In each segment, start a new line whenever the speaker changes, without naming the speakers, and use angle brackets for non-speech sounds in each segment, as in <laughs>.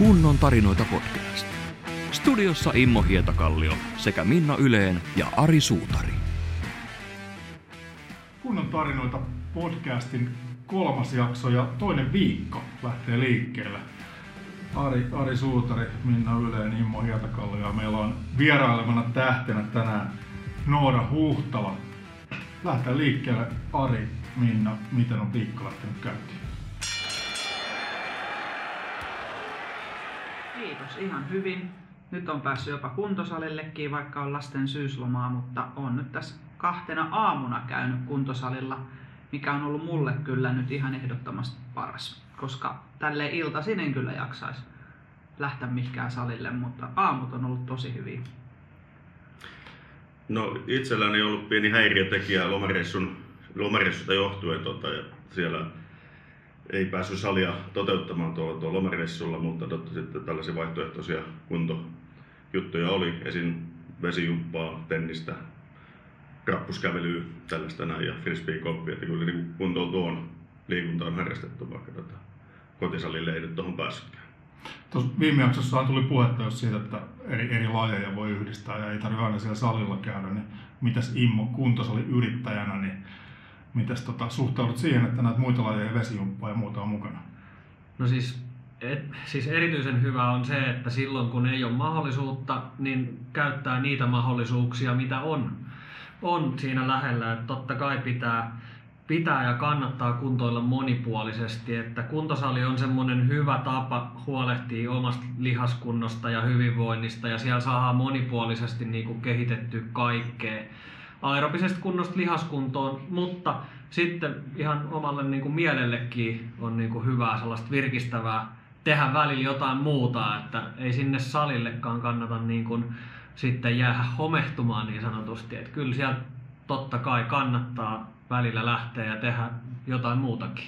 Kunnon tarinoita podcast. Studiossa Immo Hietakallio sekä Minna Yleen ja Ari Suutari.
Kunnon tarinoita podcastin kolmas jakso ja toinen viikko lähtee liikkeelle. Ari, Ari Suutari, Minna Yleen, Immo Hietakallio ja meillä on vierailevana tähtenä tänään Noora Huhtala. Lähtee liikkeelle Ari, Minna, miten on viikko lähtenyt käyntiin?
Kiitos, ihan hyvin. Nyt on päässyt jopa kuntosalillekin, vaikka on lasten syyslomaa, mutta on nyt tässä kahtena aamuna käynyt kuntosalilla, mikä on ollut mulle kyllä nyt ihan ehdottomasti paras. Koska tälle iltaisin en kyllä jaksaisi lähteä mihinkään salille, mutta aamut on ollut tosi hyviä.
No itselläni on ollut pieni häiriötekijä lomareissun, lomareissusta johtuen tota, ja siellä ei päässyt salia toteuttamaan tuolla, tuolla lomareissulla, mutta totta sitten tällaisia vaihtoehtoisia kuntojuttuja oli. Esim. vesijumppaa, tennistä, rappuskävelyä, tällaista näin ja frisbee-koppia. Että kyllä niin kuntoon tuon liikunta on harrastettu, vaikka tota, kotisalille ei nyt tuohon päässytkään.
Tuossa viime jaksossa tuli puhetta jos siitä, että eri, eri lajeja voi yhdistää ja ei tarvitse aina siellä salilla käydä, niin mitäs Immo kuntosali yrittäjänä, niin mitäs tota, suhtaudut siihen, että näitä muita lajeja, vesijumppaa ja muuta on mukana?
No siis, et, siis erityisen hyvä on se, että silloin kun ei ole mahdollisuutta, niin käyttää niitä mahdollisuuksia, mitä on, on siinä lähellä. Että totta kai pitää, pitää ja kannattaa kuntoilla monipuolisesti, että kuntosali on semmoinen hyvä tapa huolehtia omasta lihaskunnosta ja hyvinvoinnista ja siellä saadaan monipuolisesti niin kuin kehitetty kaikkea aerobisesta kunnosta lihaskuntoon, mutta sitten ihan omalle niin kuin mielellekin on niin kuin hyvää sellaista virkistävää tehdä välillä jotain muuta, että ei sinne salillekaan kannata niin kuin sitten jäädä homehtumaan niin sanotusti, että kyllä siellä totta kai kannattaa välillä lähteä ja tehdä jotain muutakin.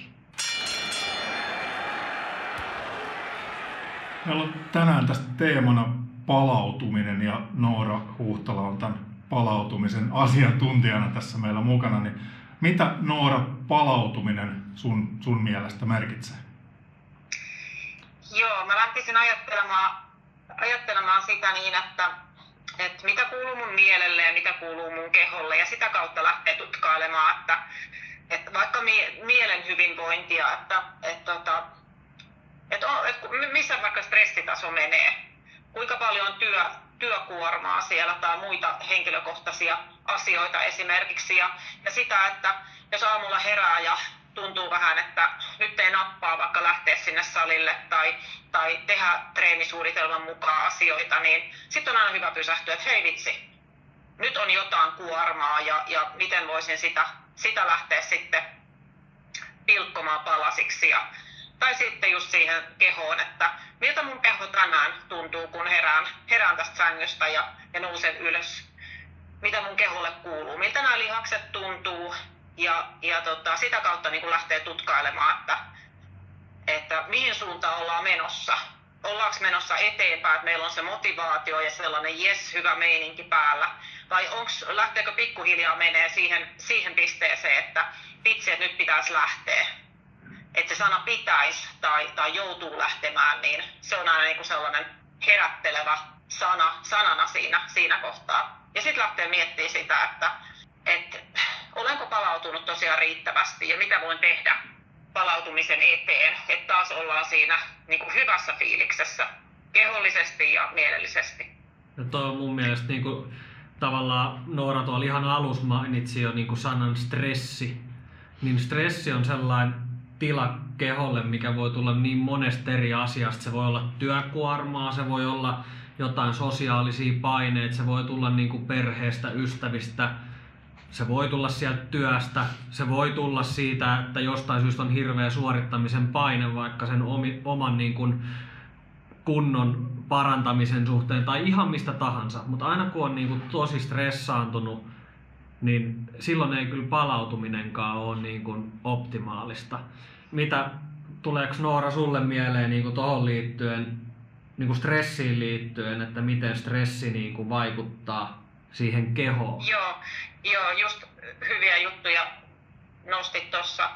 Meillä on tänään tästä teemana palautuminen ja Noora Huhtala on tämän palautumisen asiantuntijana tässä meillä mukana, niin mitä Noora palautuminen sun, sun mielestä merkitsee?
Joo, mä lähtisin ajattelemaan, ajattelemaan sitä niin, että, että mitä kuuluu mun mielelle ja mitä kuuluu mun keholle ja sitä kautta lähtee tutkailemaan, että, että vaikka mie, mielen hyvinvointia, että, että, että, että, että missä vaikka stressitaso menee, kuinka paljon työ, työkuormaa siellä tai muita henkilökohtaisia asioita esimerkiksi. Ja, ja sitä, että jos aamulla herää ja tuntuu vähän, että nyt ei nappaa vaikka lähteä sinne salille tai, tai tehdä treenisuunnitelman mukaan asioita, niin sitten on aina hyvä pysähtyä, että hei vitsi, nyt on jotain kuormaa ja, ja miten voisin sitä, sitä lähteä sitten pilkkomaan palasiksi. Ja, tai sitten just siihen kehoon, että miltä mun keho tänään tuntuu, kun herään, herään tästä sängystä ja, ja nousen ylös. Mitä mun keholle kuuluu, miltä nämä lihakset tuntuu ja, ja tota, sitä kautta niin lähtee tutkailemaan, että, että mihin suuntaan ollaan menossa. Ollaanko menossa eteenpäin, että meillä on se motivaatio ja sellainen jes, hyvä meininki päällä. Vai onks, lähteekö pikkuhiljaa menee siihen, siihen pisteeseen, että vitsi, että nyt pitäisi lähteä että se sana pitäisi tai, tai joutuu lähtemään, niin se on aina niin kuin sellainen herättelevä sana, sanana siinä, siinä kohtaa. Ja sitten lähtee miettimään sitä, että, että olenko palautunut tosiaan riittävästi ja mitä voin tehdä palautumisen eteen, että taas ollaan siinä niin kuin hyvässä fiiliksessä kehollisesti ja mielellisesti.
Ja toi on mun mielestä niin kuin, tavallaan Noora tuolla ihan alussa mainitsi jo niin kuin sanan stressi. Niin stressi on sellainen tila keholle, mikä voi tulla niin monesta eri asiasta. Se voi olla työkuormaa, se voi olla jotain sosiaalisia paineita, se voi tulla niin kuin perheestä, ystävistä, se voi tulla sieltä työstä, se voi tulla siitä, että jostain syystä on hirveä suorittamisen paine vaikka sen omi, oman niin kuin kunnon parantamisen suhteen tai ihan mistä tahansa. Mutta aina kun on niin kuin tosi stressaantunut, niin silloin ei kyllä palautuminenkaan ole niin kuin optimaalista. Mitä tuleeko Noora sulle mieleen niin tuohon liittyen, niin kuin stressiin liittyen, että miten stressi niin kuin vaikuttaa siihen kehoon?
Joo, joo, just hyviä juttuja nostit tuossa.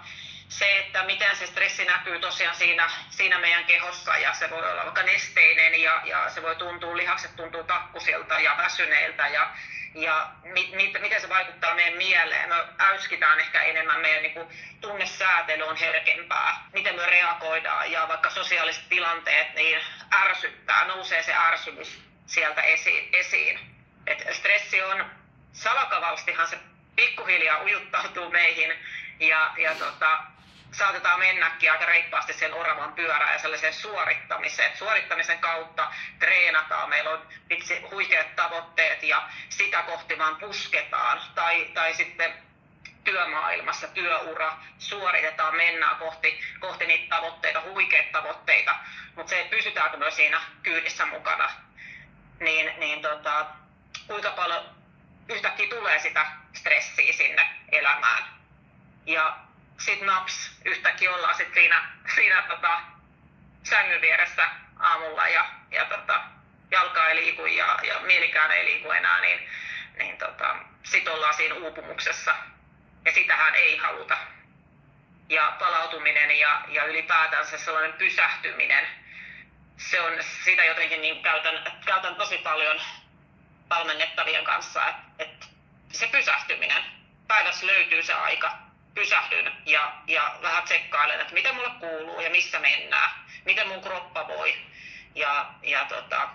Se, että miten se stressi näkyy tosiaan siinä, siinä meidän kehossa ja se voi olla vaikka nesteinen ja, ja se voi tuntua, lihakset tuntuu takkusilta ja väsyneiltä ja, ja mi, mi, miten se vaikuttaa meidän mieleen. Me äyskitään ehkä enemmän, meidän niin kuin, tunnesäätely on herkempää, miten me reagoidaan ja vaikka sosiaaliset tilanteet niin ärsyttää, nousee se ärsytys sieltä esiin. esiin. Et stressi on, salakavastihan se pikkuhiljaa ujuttautuu meihin ja, ja tota, saatetaan mennäkin aika reippaasti sen oravan pyörään ja sellaiseen suorittamiseen. Suorittamisen kautta treenataan, meillä on vitsi huikeat tavoitteet ja sitä kohti vaan pusketaan. Tai, tai sitten työmaailmassa työura suoritetaan, mennään kohti, kohti niitä tavoitteita, huikeita tavoitteita, mutta se pysytäänkö myös siinä kyydissä mukana, niin, niin tota, kuinka paljon yhtäkkiä tulee sitä stressiä sinne elämään. Ja sitten naps, yhtäkkiä ollaan sit siinä, siinä tota, sängyn vieressä aamulla ja, ja tota, jalka ei liiku ja, ja mielikään ei liiku enää, niin, niin tota, sitten ollaan siinä uupumuksessa. Ja sitähän ei haluta. Ja palautuminen ja, ja ylipäätänsä sellainen pysähtyminen, se on, sitä jotenkin niin käytän, käytän tosi paljon valmennettavien kanssa, että, että se pysähtyminen, päivässä löytyy se aika, pysähdyn ja, ja vähän tsekkailen, että mitä mulle kuuluu ja missä mennään, miten mun kroppa voi. Ja, ja tota,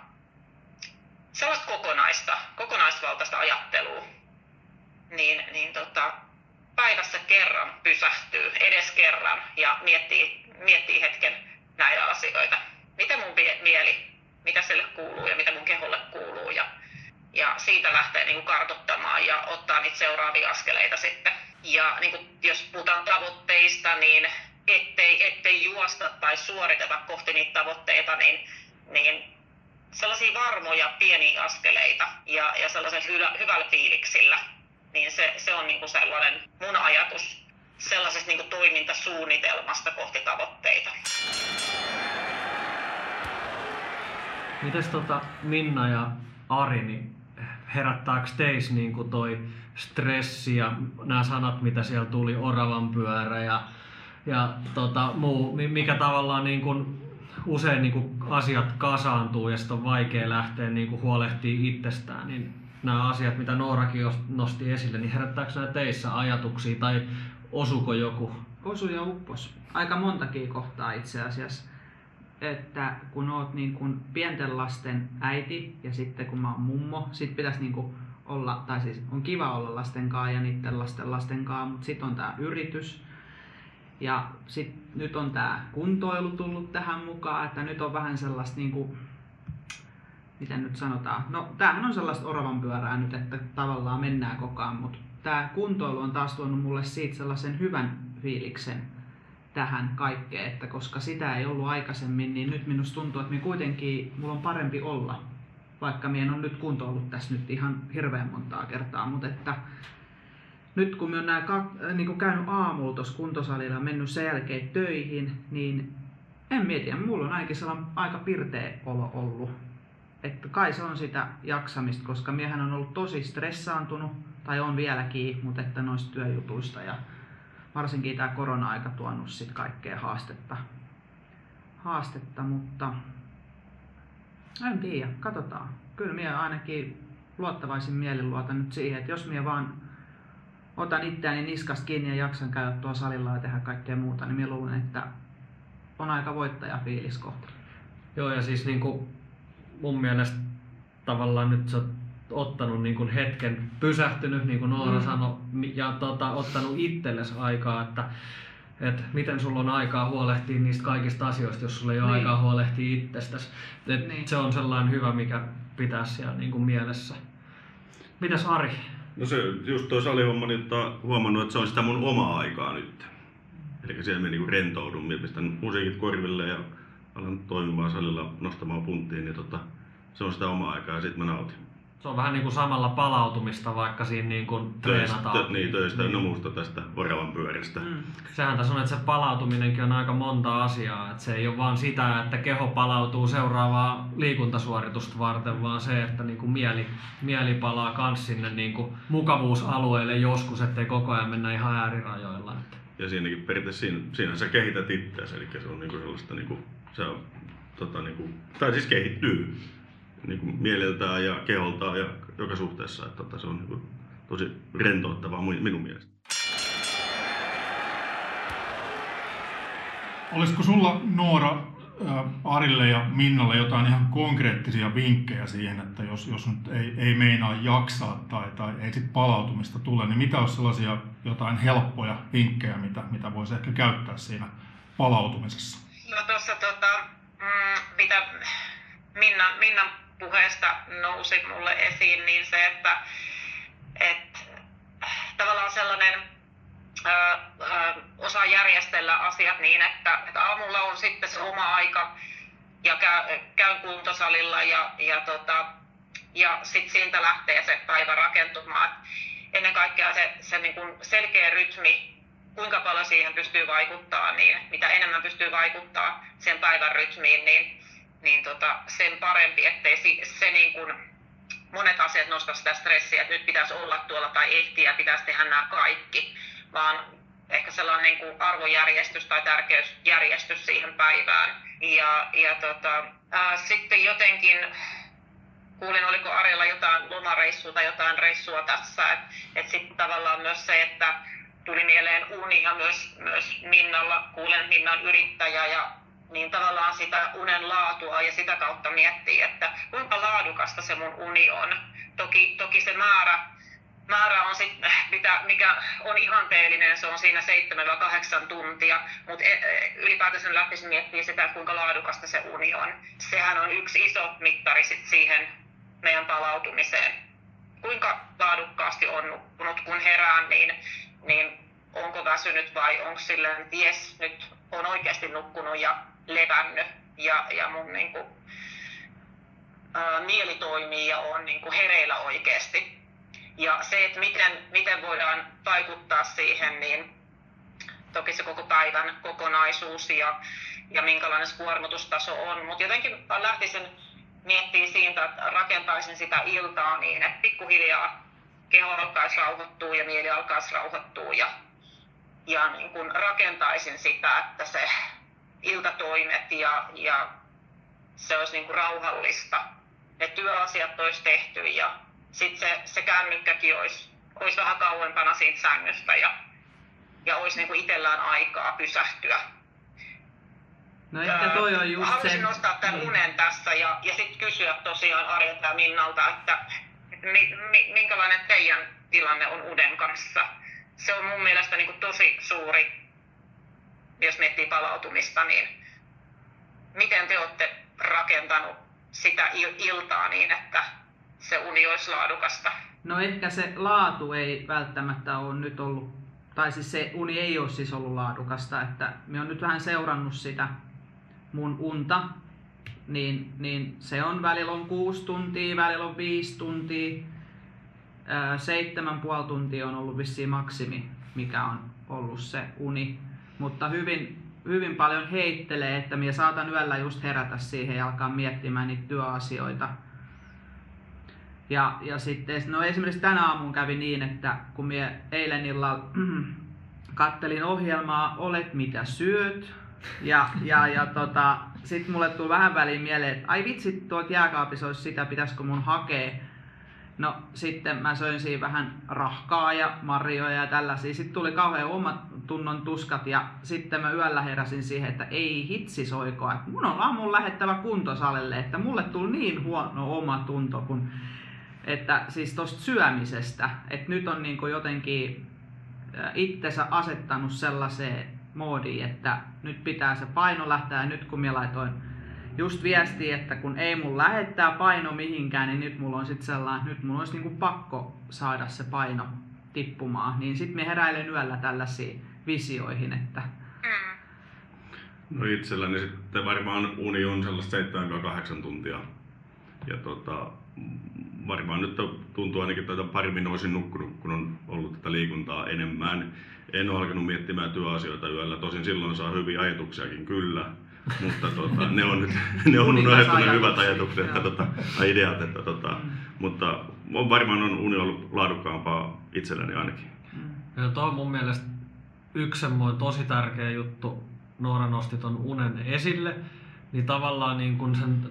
sellaista kokonaista, kokonaisvaltaista ajattelua, niin, niin tota, päivässä kerran pysähtyy, edes kerran, ja miettii, miettii hetken näitä asioita. Miten mun mieli, mitä sille kuuluu ja mitä mun keholle kuuluu. Ja, ja siitä lähtee niin kuin kartoittamaan ja ottaa niitä seuraavia askeleita sitten. Ja niin kuin, jos puhutaan tavoitteista, niin ettei, ettei juosta tai suoriteta kohti niitä tavoitteita, niin, niin sellaisia varmoja pieniä askeleita ja, ja sellaisen hyvä, hyvällä fiiliksillä, niin se, se on niin kuin sellainen mun ajatus sellaisesta niin kuin toimintasuunnitelmasta kohti tavoitteita.
Mites tota Minna ja Ari, niin herättääkö teis niin kuin toi stressi ja nämä sanat, mitä siellä tuli, oravan pyörä ja, ja tota, muu, mikä tavallaan niin kuin usein niin kuin asiat kasaantuu ja sitten on vaikea lähteä niin kuin huolehtimaan itsestään, niin nämä asiat, mitä Noorakin nosti esille, niin herättääkö nämä teissä ajatuksia tai osuko joku?
Osu ja uppos. Aika montakin kohtaa itse asiassa. Että kun oot niin kuin pienten lasten äiti ja sitten kun mä oon mummo, sit pitäisi niin kuin olla, tai siis on kiva olla lasten kanssa ja niiden lasten lasten kanssa, mutta sitten on tämä yritys. Ja sitten nyt on tämä kuntoilu tullut tähän mukaan, että nyt on vähän sellaista niinku, miten nyt sanotaan, no tämähän on sellaista oravan pyörää nyt, että tavallaan mennään koko ajan, mutta tämä kuntoilu on taas tuonut mulle siitä sellaisen hyvän fiiliksen tähän kaikkeen, että koska sitä ei ollut aikaisemmin, niin nyt minusta tuntuu, että me kuitenkin, mulla on parempi olla vaikka mien on nyt kunto ollut tässä nyt ihan hirveän montaa kertaa, mutta että nyt kun on nää, äh, niin käynyt aamulla tuossa kuntosalilla ja mennyt sen jälkeen töihin, niin en mieti, mulla on ainakin sellainen aika pirteä olo ollut. Että kai se on sitä jaksamista, koska miehän on ollut tosi stressaantunut, tai on vieläkin, mutta että noista työjutuista ja varsinkin tämä korona-aika tuonut sit kaikkea haastetta. haastetta, mutta en tiedä, katsotaan. Kyllä minä ainakin luottavaisin mielin luotan nyt siihen, että jos minä vaan otan itseäni niskasta kiinni ja jaksan käydä tuolla salilla ja tehdä kaikkea muuta, niin minä luulen, että on aika voittajafiilis kohta.
Joo, ja siis niin kuin mun mielestä tavallaan nyt sä ottanut niin kuin hetken, pysähtynyt, niin kuin Noora mm. sanoi, ja tota, ottanut itsellesi aikaa, että että miten sulla on aikaa huolehtia niistä kaikista asioista, jos sulla ei ole niin. aikaa huolehtia itsestäsi. Et niin. Se on sellainen hyvä, mikä pitää siellä niin kuin mielessä. Mitäs Ari?
No se just toi salihomma, niin että huomannut, että se on sitä mun omaa aikaa nyt. Eli siellä mä niinku rentoudun, mä pistän musiikit korville ja alan toimimaan salilla nostamaan punttiin, niin tota, se on sitä omaa aikaa ja sit mä nautin.
Se on vähän niin kuin samalla palautumista, vaikka siinä niin kuin treenataan.
Töistä, niin, töistä niin. muusta tästä oravan pyörästä. Mm.
Sehän tässä on, että se palautuminenkin on aika monta asiaa. Että se ei ole vaan sitä, että keho palautuu seuraavaa liikuntasuoritusta varten, vaan se, että niin kuin mieli, mieli palaa myös sinne niin kuin mukavuusalueelle joskus, ettei koko ajan mennä ihan äärirajoilla.
ja siinäkin periaatteessa siinä, siinä sä kehität itseäsi, eli se on niinku sellaista, niinku, se on, tota, niinku, tai siis kehittyy niinku, mieleltään ja keholtaan ja joka suhteessa, että tota, se on niinku, tosi rentouttavaa minun mielestä.
Olisiko sulla Noora Arille ja Minnalle jotain ihan konkreettisia vinkkejä siihen, että jos, jos nyt ei, ei meinaa jaksaa tai, tai ei sit palautumista tule, niin mitä olisi sellaisia jotain helppoja vinkkejä, mitä, mitä voisi ehkä käyttää siinä palautumisessa?
No tuossa tota, mm, mitä Minna, Minnan puheesta nousi mulle esiin, niin se, että et, tavallaan sellainen osaa järjestellä asiat niin, että, että aamulla on sitten se oma aika ja käy, käyn kuntosalilla ja, ja, tota, ja sitten siitä lähtee se päivä rakentumaan. Ennen kaikkea se, se niin kuin selkeä rytmi, kuinka paljon siihen pystyy vaikuttaa, niin mitä enemmän pystyy vaikuttaa sen päivän rytmiin, niin, niin tota, sen parempi, ettei se, se niin kuin, monet asiat nosta sitä stressiä, että nyt pitäisi olla tuolla tai ehtiä, pitäisi tehdä nämä kaikki vaan ehkä sellainen niin kuin arvojärjestys tai tärkeysjärjestys siihen päivään. Ja, ja tota, ää, sitten jotenkin kuulin, oliko Arjella jotain lomareissua tai jotain reissua tässä, että et sitten tavallaan myös se, että tuli mieleen uni ja myös, myös Minnalla, kuulen Minnan yrittäjä ja niin tavallaan sitä unen laatua ja sitä kautta miettii, että kuinka laadukasta se mun uni on. Toki, toki se määrä määrä on sit, mitä, mikä on ihanteellinen, se on siinä 7-8 tuntia, mutta e, e, ylipäätänsä lähtisi miettimään sitä, että kuinka laadukasta se uni on. Sehän on yksi iso mittari sit siihen meidän palautumiseen. Kuinka laadukkaasti on nukkunut, kun herään, niin, niin onko väsynyt vai onko silleen, että nyt on oikeasti nukkunut ja levännyt ja, ja mun niin kuin, ää, mieli toimii ja on niin kuin hereillä oikeasti ja se, että miten, miten voidaan vaikuttaa siihen, niin toki se koko päivän kokonaisuus ja, ja minkälainen se kuormitustaso on. Mutta jotenkin lähtisin miettimään siitä, että rakentaisin sitä iltaa niin, että pikkuhiljaa keho alkaisi rauhoittua ja mieli alkaisi rauhoittua ja, ja niin kun rakentaisin sitä, että se iltatoimet ja, ja se olisi niin kuin rauhallista. Ne työasiat olisi tehty ja sitten se, se kännykkäkin olisi, olisi vähän kauempana siitä sängystä ja, ja olisi niin kuin itsellään aikaa pysähtyä.
No ehkä toi on just
Haluaisin
se...
nostaa tämän niin. unen tässä ja, ja sitten kysyä tosiaan Arjelta ja Minnalta, että mi, mi, minkälainen teidän tilanne on unen kanssa. Se on mun mielestä niin kuin tosi suuri, jos miettii palautumista, niin miten te olette rakentanut sitä iltaa niin, että se uni olisi laadukasta?
No ehkä se laatu ei välttämättä ole nyt ollut, tai siis se uni ei ole siis ollut laadukasta, että me on nyt vähän seurannut sitä mun unta, niin, niin se on välillä on kuusi tuntia, välillä on viisi tuntia, seitsemän puoli tuntia on ollut vissiin maksimi, mikä on ollut se uni, mutta hyvin, hyvin paljon heittelee, että minä saatan yöllä just herätä siihen ja alkaa miettimään niitä työasioita, ja, ja sitten, no esimerkiksi tänä aamun kävi niin, että kun minä eilen illalla <clears throat> kattelin ohjelmaa Olet mitä syöt, ja, ja, ja tota, sitten mulle tuli vähän väliin mieleen, että ai vitsi, tuolta jääkaapissa olisi sitä, pitäisikö mun hakea. No sitten mä söin siinä vähän rahkaa ja marjoja ja tällaisia. Sitten tuli kauhean omat tunnon tuskat ja sitten mä yöllä heräsin siihen, että ei hitsi soikoa. Että mun on aamun lähettävä kuntosalille, että mulle tuli niin huono oma tunto, kun että siis tuosta syömisestä, että nyt on niin jotenkin itsensä asettanut sellaiseen moodiin, että nyt pitää se paino lähteä ja nyt kun minä laitoin just viesti, että kun ei mun lähettää paino mihinkään, niin nyt mulla on sitten sellainen, että nyt mulla olisi niin kuin pakko saada se paino tippumaan, niin sitten me heräilen yöllä tällaisiin visioihin, että mm.
No itselläni sitten varmaan uni on sellaista 7-8 tuntia. Ja tota, varmaan nyt tuntuu ainakin, että paremmin olisin nukkunut, kun on ollut tätä liikuntaa enemmän. En ole alkanut miettimään työasioita yöllä, tosin silloin saa hyviä ajatuksiakin kyllä, mutta tota, ne on nyt <laughs> ne on unohtunut hyvät ajatukset, että, tota, ideat, että, tota, mm. mutta on, varmaan on uni ollut laadukkaampaa itselleni ainakin.
Mm. Ja tuo mun mielestä yksi semmoinen tosi tärkeä juttu, Noora nosti ton unen esille, niin tavallaan niin kuin sen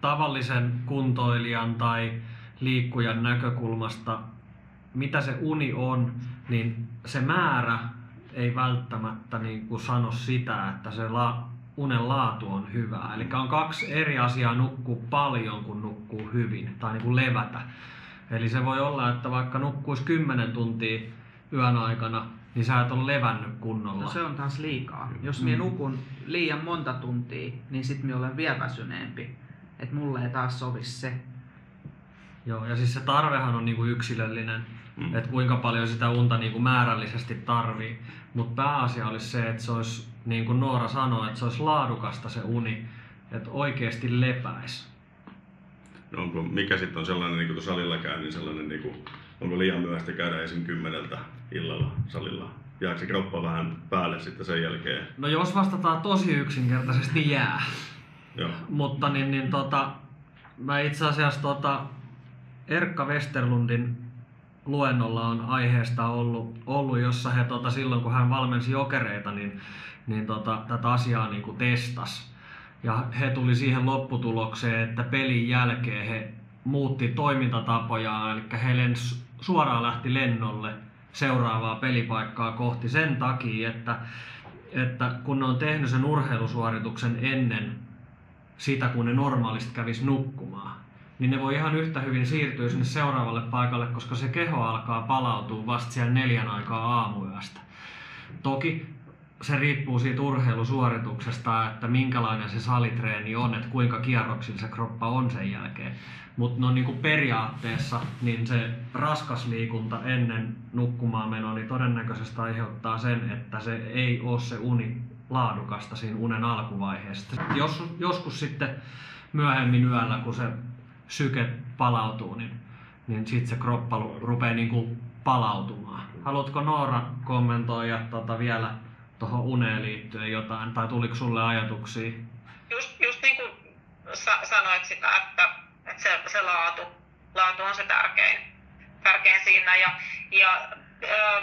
tavallisen kuntoilijan tai liikkujan näkökulmasta, mitä se uni on, niin se määrä ei välttämättä niin kuin sano sitä, että se la, unen laatu on hyvää. Eli on kaksi eri asiaa nukkuu paljon kuin nukkuu hyvin tai niin kuin levätä. Eli se voi olla, että vaikka nukkuisi 10 tuntia yön aikana, niin sä et ole levännyt kunnolla.
No se on taas liikaa. Jos minä nukun liian monta tuntia, niin sit minä olen vielä väsyneempi. Et mulle ei taas sovi se.
Joo, ja siis se tarvehan on niinku yksilöllinen,
Mm.
mm. että kuinka paljon sitä unta niinku määrällisesti tarvii. Mutta pääasia olisi se, että se olisi, niin kuin Noora sanoi, että se olisi laadukasta se uni, että oikeasti lepäisi.
No onko, mikä sitten on sellainen, niin kuin tuossa salilla käy, niin sellainen, niin kuin, onko liian myöhäistä käydä esim. kymmeneltä illalla salilla? Jääkö se kroppa vähän päälle sitten sen jälkeen?
No jos vastataan tosi yksinkertaisesti, niin jää.
Joo.
Mutta niin, niin tota, mä itse asiassa tota, Erkka Westerlundin luennolla on aiheesta ollut, ollut jossa he tota, silloin kun hän valmensi jokereita, niin, niin tota, tätä asiaa niin kuin testas. Ja he tuli siihen lopputulokseen, että pelin jälkeen he muutti toimintatapojaan, eli he lens, suoraan lähti lennolle seuraavaa pelipaikkaa kohti sen takia, että, että kun ne on tehnyt sen urheilusuorituksen ennen sitä, kun ne normaalisti kävis nukkumaan, niin ne voi ihan yhtä hyvin siirtyä sinne seuraavalle paikalle, koska se keho alkaa palautua vasta siellä neljän aikaa aamuyöstä. Toki se riippuu siitä urheilusuorituksesta, että minkälainen se salitreeni on, että kuinka kierroksilla se kroppa on sen jälkeen. Mutta no niin kuin periaatteessa niin se raskas liikunta ennen nukkumaan menoa niin todennäköisesti aiheuttaa sen, että se ei ole se uni laadukasta siinä unen alkuvaiheessa. Jos, joskus sitten myöhemmin yöllä, kun se syke palautuu, niin, niin sitten se kroppa rupeaa niin kuin palautumaan. Haluatko Noora kommentoida tota vielä tuohon uneen liittyen jotain, tai tuliko sulle ajatuksia?
just, just niin kuin sa- sanoit sitä, että, että se, se laatu, laatu on se tärkein, tärkein siinä. Ja, ja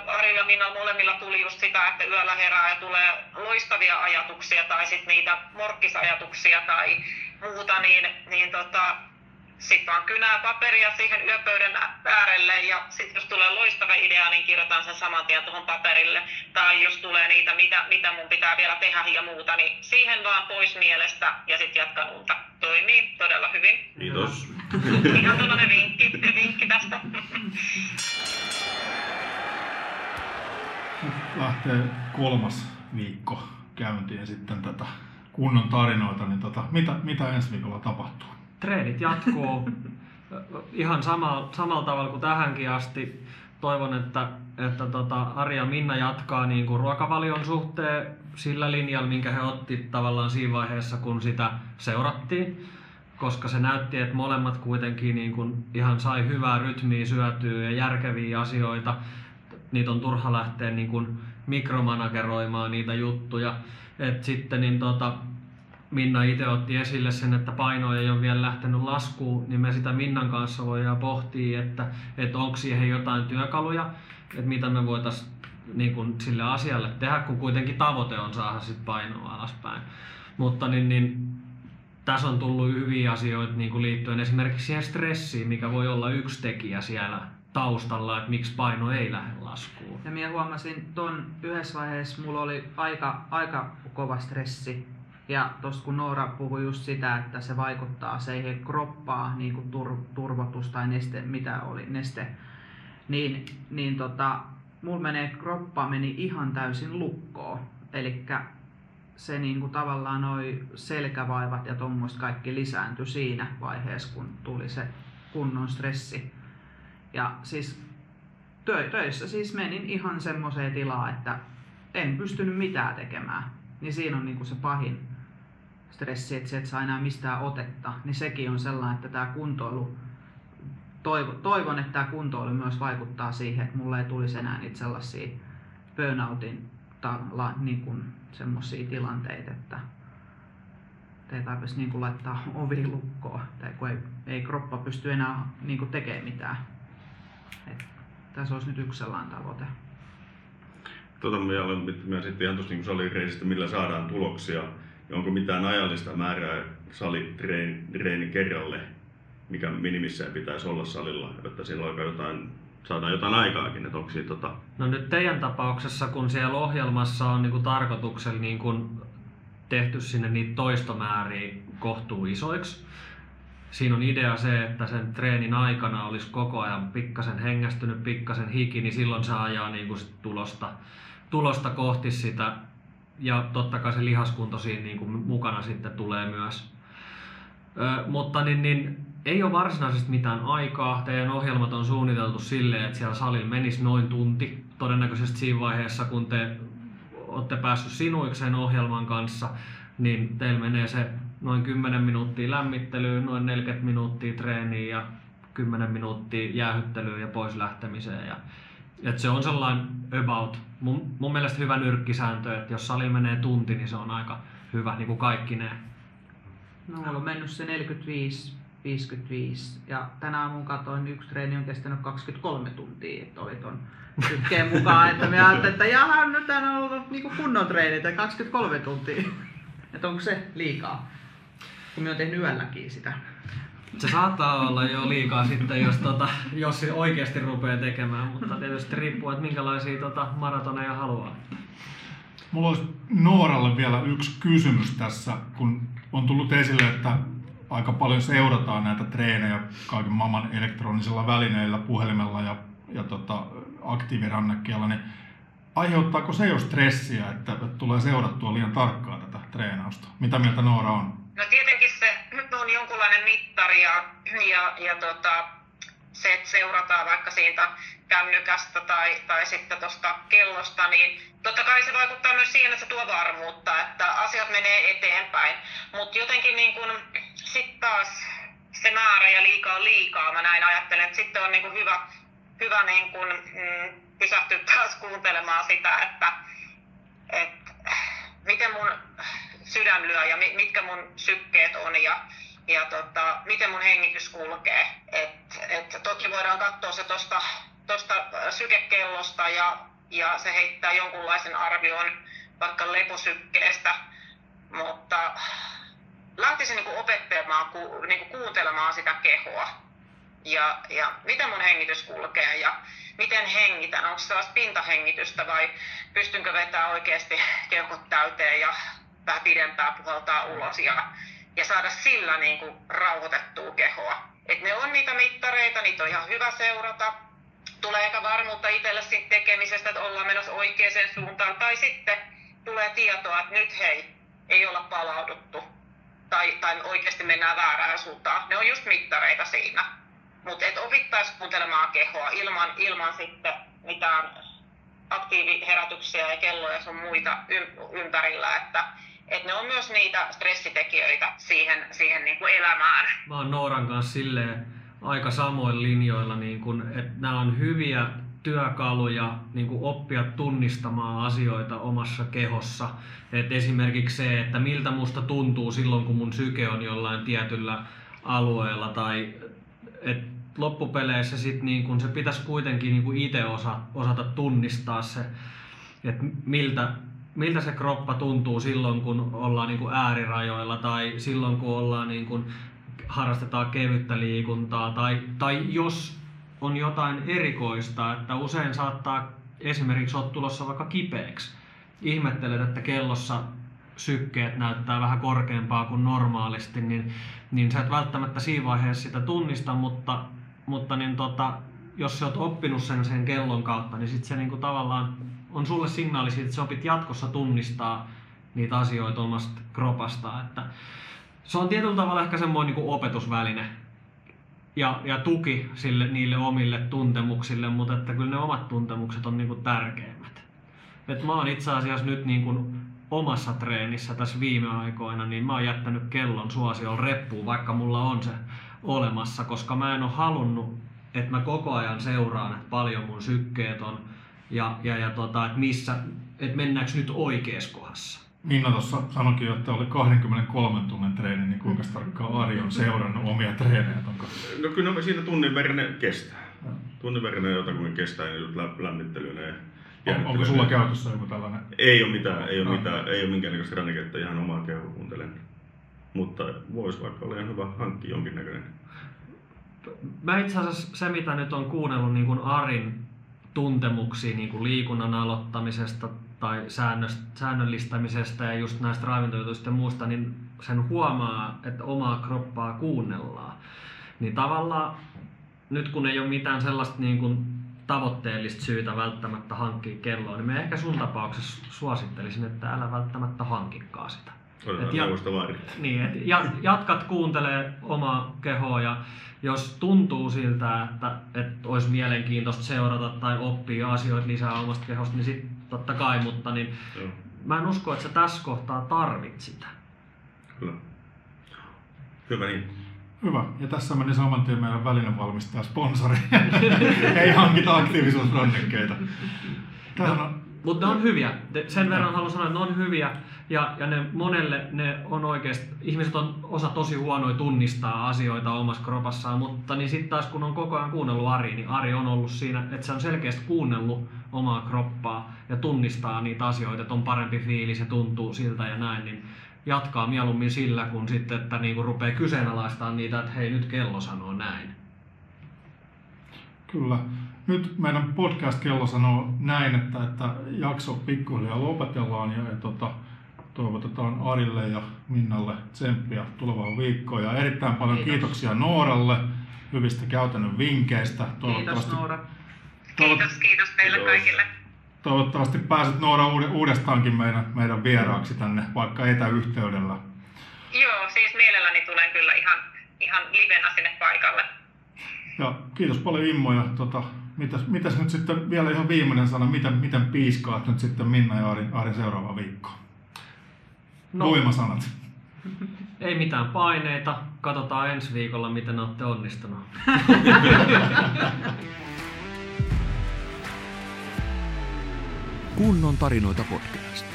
Ari ja Minna molemmilla tuli just sitä, että yöllä herää ja tulee loistavia ajatuksia tai sitten niitä morkkisajatuksia tai muuta, niin, niin tota, sitten vaan kynää paperia siihen yöpöydän äärelle ja sitten jos tulee loistava idea, niin kirjoitan sen saman tien tuohon paperille. Tai jos tulee niitä, mitä, mitä mun pitää vielä tehdä ja muuta, niin siihen vaan pois mielestä ja sitten jatkan unta. Toimii todella hyvin.
Kiitos.
Ihan tuollainen vinkki, vinkki tästä.
Nyt lähtee kolmas viikko käyntiin sitten tätä kunnon tarinoita, niin tota, mitä, mitä ensi viikolla tapahtuu?
Treenit jatkuu ihan sama, samalla tavalla kuin tähänkin asti. Toivon, että, että tota Ari ja Minna jatkaa niin kuin ruokavalion suhteen sillä linjalla, minkä he otti tavallaan siinä vaiheessa, kun sitä seurattiin. Koska se näytti, että molemmat kuitenkin niin kuin ihan sai hyvää rytmiä syötyä ja järkeviä asioita. Niitä on turha lähteä niin kuin mikromanageroimaan niitä juttuja. Et sitten niin tota, Minna itse otti esille sen, että paino ei ole vielä lähtenyt laskuun, niin me sitä Minnan kanssa voidaan pohtia, että, että onko siihen jotain työkaluja, että mitä me voitaisiin niin sille asialle tehdä, kun kuitenkin tavoite on saada sit painoa alaspäin. Mutta niin, niin, tässä on tullut hyviä asioita niin kuin liittyen esimerkiksi siihen stressiin, mikä voi olla yksi tekijä siellä taustalla, että miksi paino ei lähde laskuun.
Ja minä huomasin ton yhdessä vaiheessa, mulla oli aika, aika kova stressi. Ja tosta kun Noora puhui just sitä, että se vaikuttaa siihen kroppaan, niin kuin tur, turvotus tai neste, mitä oli, neste, niin, niin tota, mulla menee, kroppa meni ihan täysin lukkoon. Eli se niin kuin tavallaan noi selkävaivat ja tuommoista kaikki lisääntyi siinä vaiheessa, kun tuli se kunnon stressi. Ja siis tö- töissä siis menin ihan semmoiseen tilaan, että en pystynyt mitään tekemään. Niin siinä on niinku se pahin stressi, että se et saa enää mistään otetta. Niin sekin on sellainen, että tämä kuntoilu, toivo, toivon, että tämä kuntoilu myös vaikuttaa siihen, että mulle ei tulisi enää niitä sellaisia burnoutin niin kuin semmoisia tilanteita, että ei tarvitsisi niin kuin laittaa ovi lukkoon, tai kun ei, ei kroppa pysty enää niin kuin tekemään mitään. Et tässä olisi nyt yksi sellainen tavoite.
tota mä olen miettimään sitten ihan tuossa niin salireisistä, millä saadaan tuloksia. Ja onko mitään ajallista määrää salitreeni kerralle, mikä minimissään pitäisi olla salilla, jotta siellä alkaa jotain, saadaan jotain aikaakin. Että onko siitä, tota...
No nyt teidän tapauksessa, kun siellä ohjelmassa on niin kuin tarkoituksella niin kuin tehty sinne niitä toistomääriä kohtuu isoiksi, siinä on idea se, että sen treenin aikana olisi koko ajan pikkasen hengästynyt, pikkasen hiki, niin silloin se ajaa niin kuin sit tulosta, tulosta kohti sitä. Ja totta kai se lihaskunto siinä niin kuin mukana sitten tulee myös. Ö, mutta niin, niin, ei ole varsinaisesti mitään aikaa. Teidän ohjelmat on suunniteltu silleen, että siellä salilla menisi noin tunti. Todennäköisesti siinä vaiheessa, kun te olette päässyt sinuikseen ohjelman kanssa, niin teillä menee se noin 10 minuuttia lämmittelyyn, noin 40 minuuttia treeniä ja 10 minuuttia jäähyttelyyn ja pois lähtemiseen. Ja, et se on sellainen about, mun, mun mielestä hyvä nyrkkisääntö, että jos sali menee tunti, niin se on aika hyvä, niin kuin kaikki ne.
No, on mennyt se 45 55 ja tänä aamun katoin, yksi treeni on kestänyt 23 tuntia, että oli ton sykkeen mukaan, että me ajattelin, että jaha, nyt on ollut niinku kunnon treenit, 23 tuntia. Että onko se liikaa? kun minä olen tehnyt yölläkin sitä.
Se saattaa olla jo liikaa sitten, jos, tota, jos se oikeasti rupeaa tekemään, mutta tietysti riippuu, että minkälaisia tota, maratoneja haluaa.
Mulla olisi Nooralle vielä yksi kysymys tässä, kun on tullut esille, että aika paljon seurataan näitä treenejä kaiken maailman elektronisilla välineillä, puhelimella ja, ja tota, aktiivirannekkeella, niin aiheuttaako se jo stressiä, että, että tulee seurattua liian tarkkaan tätä treenausta? Mitä mieltä Noora on?
No tietenkin se on jonkunlainen mittari ja, ja, ja tota, se, että seurataan vaikka siitä kännykästä tai, tai sitten tuosta kellosta, niin totta kai se vaikuttaa myös siihen, että se tuo varmuutta, että asiat menee eteenpäin. Mutta jotenkin niin kun, taas se määrä ja liikaa on liikaa, mä näin ajattelen, että sitten on niin kun hyvä, hyvä niin kun, mm, pysähtyä taas kuuntelemaan sitä, että miten mun sydän lyö ja mitkä mun sykkeet on ja, ja tota, miten mun hengitys kulkee. Et, et toki voidaan katsoa se tuosta tosta sykekellosta ja, ja se heittää jonkunlaisen arvion vaikka leposykkeestä, mutta lähtisin niinku opettelemaan, ku, niinku kuuntelemaan sitä kehoa ja, ja miten mun hengitys kulkee ja miten hengitän, onko se sellaista pintahengitystä vai pystynkö vetämään oikeasti keuhkot täyteen ja vähän pidempää puhaltaa ulos ja, ja saada sillä niin kuin rauhoitettua kehoa. Et ne on niitä mittareita, niitä on ihan hyvä seurata. Tulee ehkä varmuutta itselle tekemisestä, että ollaan menossa oikeaan suuntaan. Tai sitten tulee tietoa, että nyt hei, ei olla palauduttu. Tai, tai oikeasti mennään väärään suuntaan. Ne on just mittareita siinä. Mutta et opittaisi kuuntelemaan kehoa ilman, ilman sitten mitään aktiiviherätyksiä ja kelloja sun muita ympärillä. Että että ne on myös niitä stressitekijöitä siihen, siihen niin kuin elämään.
Mä oon Nooran kanssa silleen aika samoin linjoilla, niin kun, että nämä on hyviä työkaluja niin kuin oppia tunnistamaan asioita omassa kehossa. Et esimerkiksi se, että miltä musta tuntuu silloin, kun mun syke on jollain tietyllä alueella tai et loppupeleissä sit niin kun se pitäisi kuitenkin niin itse osa, osata tunnistaa se, että miltä miltä se kroppa tuntuu silloin, kun ollaan niin kuin äärirajoilla tai silloin, kun ollaan niin kuin, harrastetaan kevyttä liikuntaa tai, tai jos on jotain erikoista, että usein saattaa esimerkiksi olla tulossa vaikka kipeäksi. Ihmettelet, että kellossa sykkeet näyttää vähän korkeampaa kuin normaalisti, niin, niin sä et välttämättä siinä vaiheessa sitä tunnista, mutta, mutta niin tota, jos sä oot oppinut sen sen kellon kautta, niin sit se niinku tavallaan on sulle signaali siitä, että sä opit jatkossa tunnistaa niitä asioita omasta kropasta. Että se on tietyllä tavalla ehkä semmoinen niin opetusväline ja, ja tuki sille, niille omille tuntemuksille, mutta että kyllä ne omat tuntemukset on niin kuin tärkeimmät. Et mä oon itse asiassa nyt niin kuin omassa treenissä tässä viime aikoina, niin mä oon jättänyt kellon suosioon reppuun, vaikka mulla on se olemassa, koska mä en ole halunnut, että mä koko ajan seuraan, että paljon mun sykkeet on, ja, ja, ja tota, että missä, että mennäänkö nyt oikeassa kohdassa.
Minna tuossa sanoikin, että oli 23 tunnin treeni, niin kuinka tarkkaan Ari on seurannut omia treenejä? Onko...
No kyllä no, siinä tunnin verran kestää. Tunnin verran jotakin kestää niin lämmittelyä ja
On, onko sulla käytössä joku tällainen?
Ei ole mitään, ei ole
No.
mitään, ei ole minkäännäköistä ranniketta, ihan omaa kehoa kuuntelen. Mutta voisi vaikka olla ihan hyvä hankkia jonkinnäköinen.
Mä itse asiassa se, mitä nyt on kuunnellut niin kuin Arin tuntemuksia niin kuin liikunnan aloittamisesta tai säännöllistämisestä ja just näistä ravintojutuista ja muusta, niin sen huomaa, että omaa kroppaa kuunnellaan. Niin tavallaan nyt kun ei ole mitään sellaista niin kuin tavoitteellista syytä välttämättä hankkia kelloa, niin mä ehkä sun tapauksessa suosittelisin, että älä välttämättä hankikkaa sitä.
Otetaan
Et ja-. Niin, et ja, jatkat kuuntelee omaa kehoa ja jos tuntuu siltä, että, että olisi mielenkiintoista seurata tai oppia asioita lisää omasta kehosta, niin sitten totta kai, mutta niin
Joo,
mä en usko, että sä tässä kohtaa tarvit sitä.
kyllä. Hyvä niin.
Hyvä. Ja tässä meni saman tien meidän välinevalmistaja sponsori. <laughs> Ei hankita aktiivisuusrannekkeita. Tähän on,
Mutta ne on hyviä. Sen verran haluan sanoa, että ne on hyviä ja, ja ne monelle ne on oikeasti, ihmiset on osa tosi huonoja tunnistaa asioita omassa kropassaan, mutta niin sitten taas kun on koko ajan kuunnellut Ari, niin Ari on ollut siinä, että se on selkeästi kuunnellut omaa kroppaa ja tunnistaa niitä asioita, että on parempi fiilis ja tuntuu siltä ja näin, niin jatkaa mieluummin sillä, kun sitten, että niinku rupeaa kyseenalaistamaan niitä, että hei nyt kello sanoo näin.
Kyllä. Nyt meidän podcast-kello sanoo näin, että, että jakso pikkuhiljaa lopetellaan ja, ja tota, toivotetaan Arille ja Minnalle tsemppiä tulevaan viikkoon. Ja erittäin paljon
Kiitos.
kiitoksia Nooralle hyvistä käytännön vinkkeistä.
Kiitos Noora.
Kiitos, kiitos teille
Kiitos.
kaikille.
toivottavasti pääset Noora uude- uudestaankin meidän, meidän vieraaksi tänne, vaikka etäyhteydellä.
Joo, siis mielelläni tulen kyllä ihan, ihan livenä sinne paikalle.
Ja kiitos paljon Immo ja tota, mitäs, mitäs nyt sitten vielä ihan viimeinen sana, miten, miten piiskaat nyt sitten Minna ja Arin, Arin seuraava viikko? No. Voimasanat. <laughs>
ei mitään paineita, katsotaan ensi viikolla, miten olette onnistunut. <laughs>
Kunnon tarinoita podcast.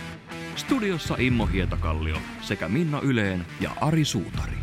Studiossa Immo Hietakallio sekä Minna Yleen ja Ari Suutari.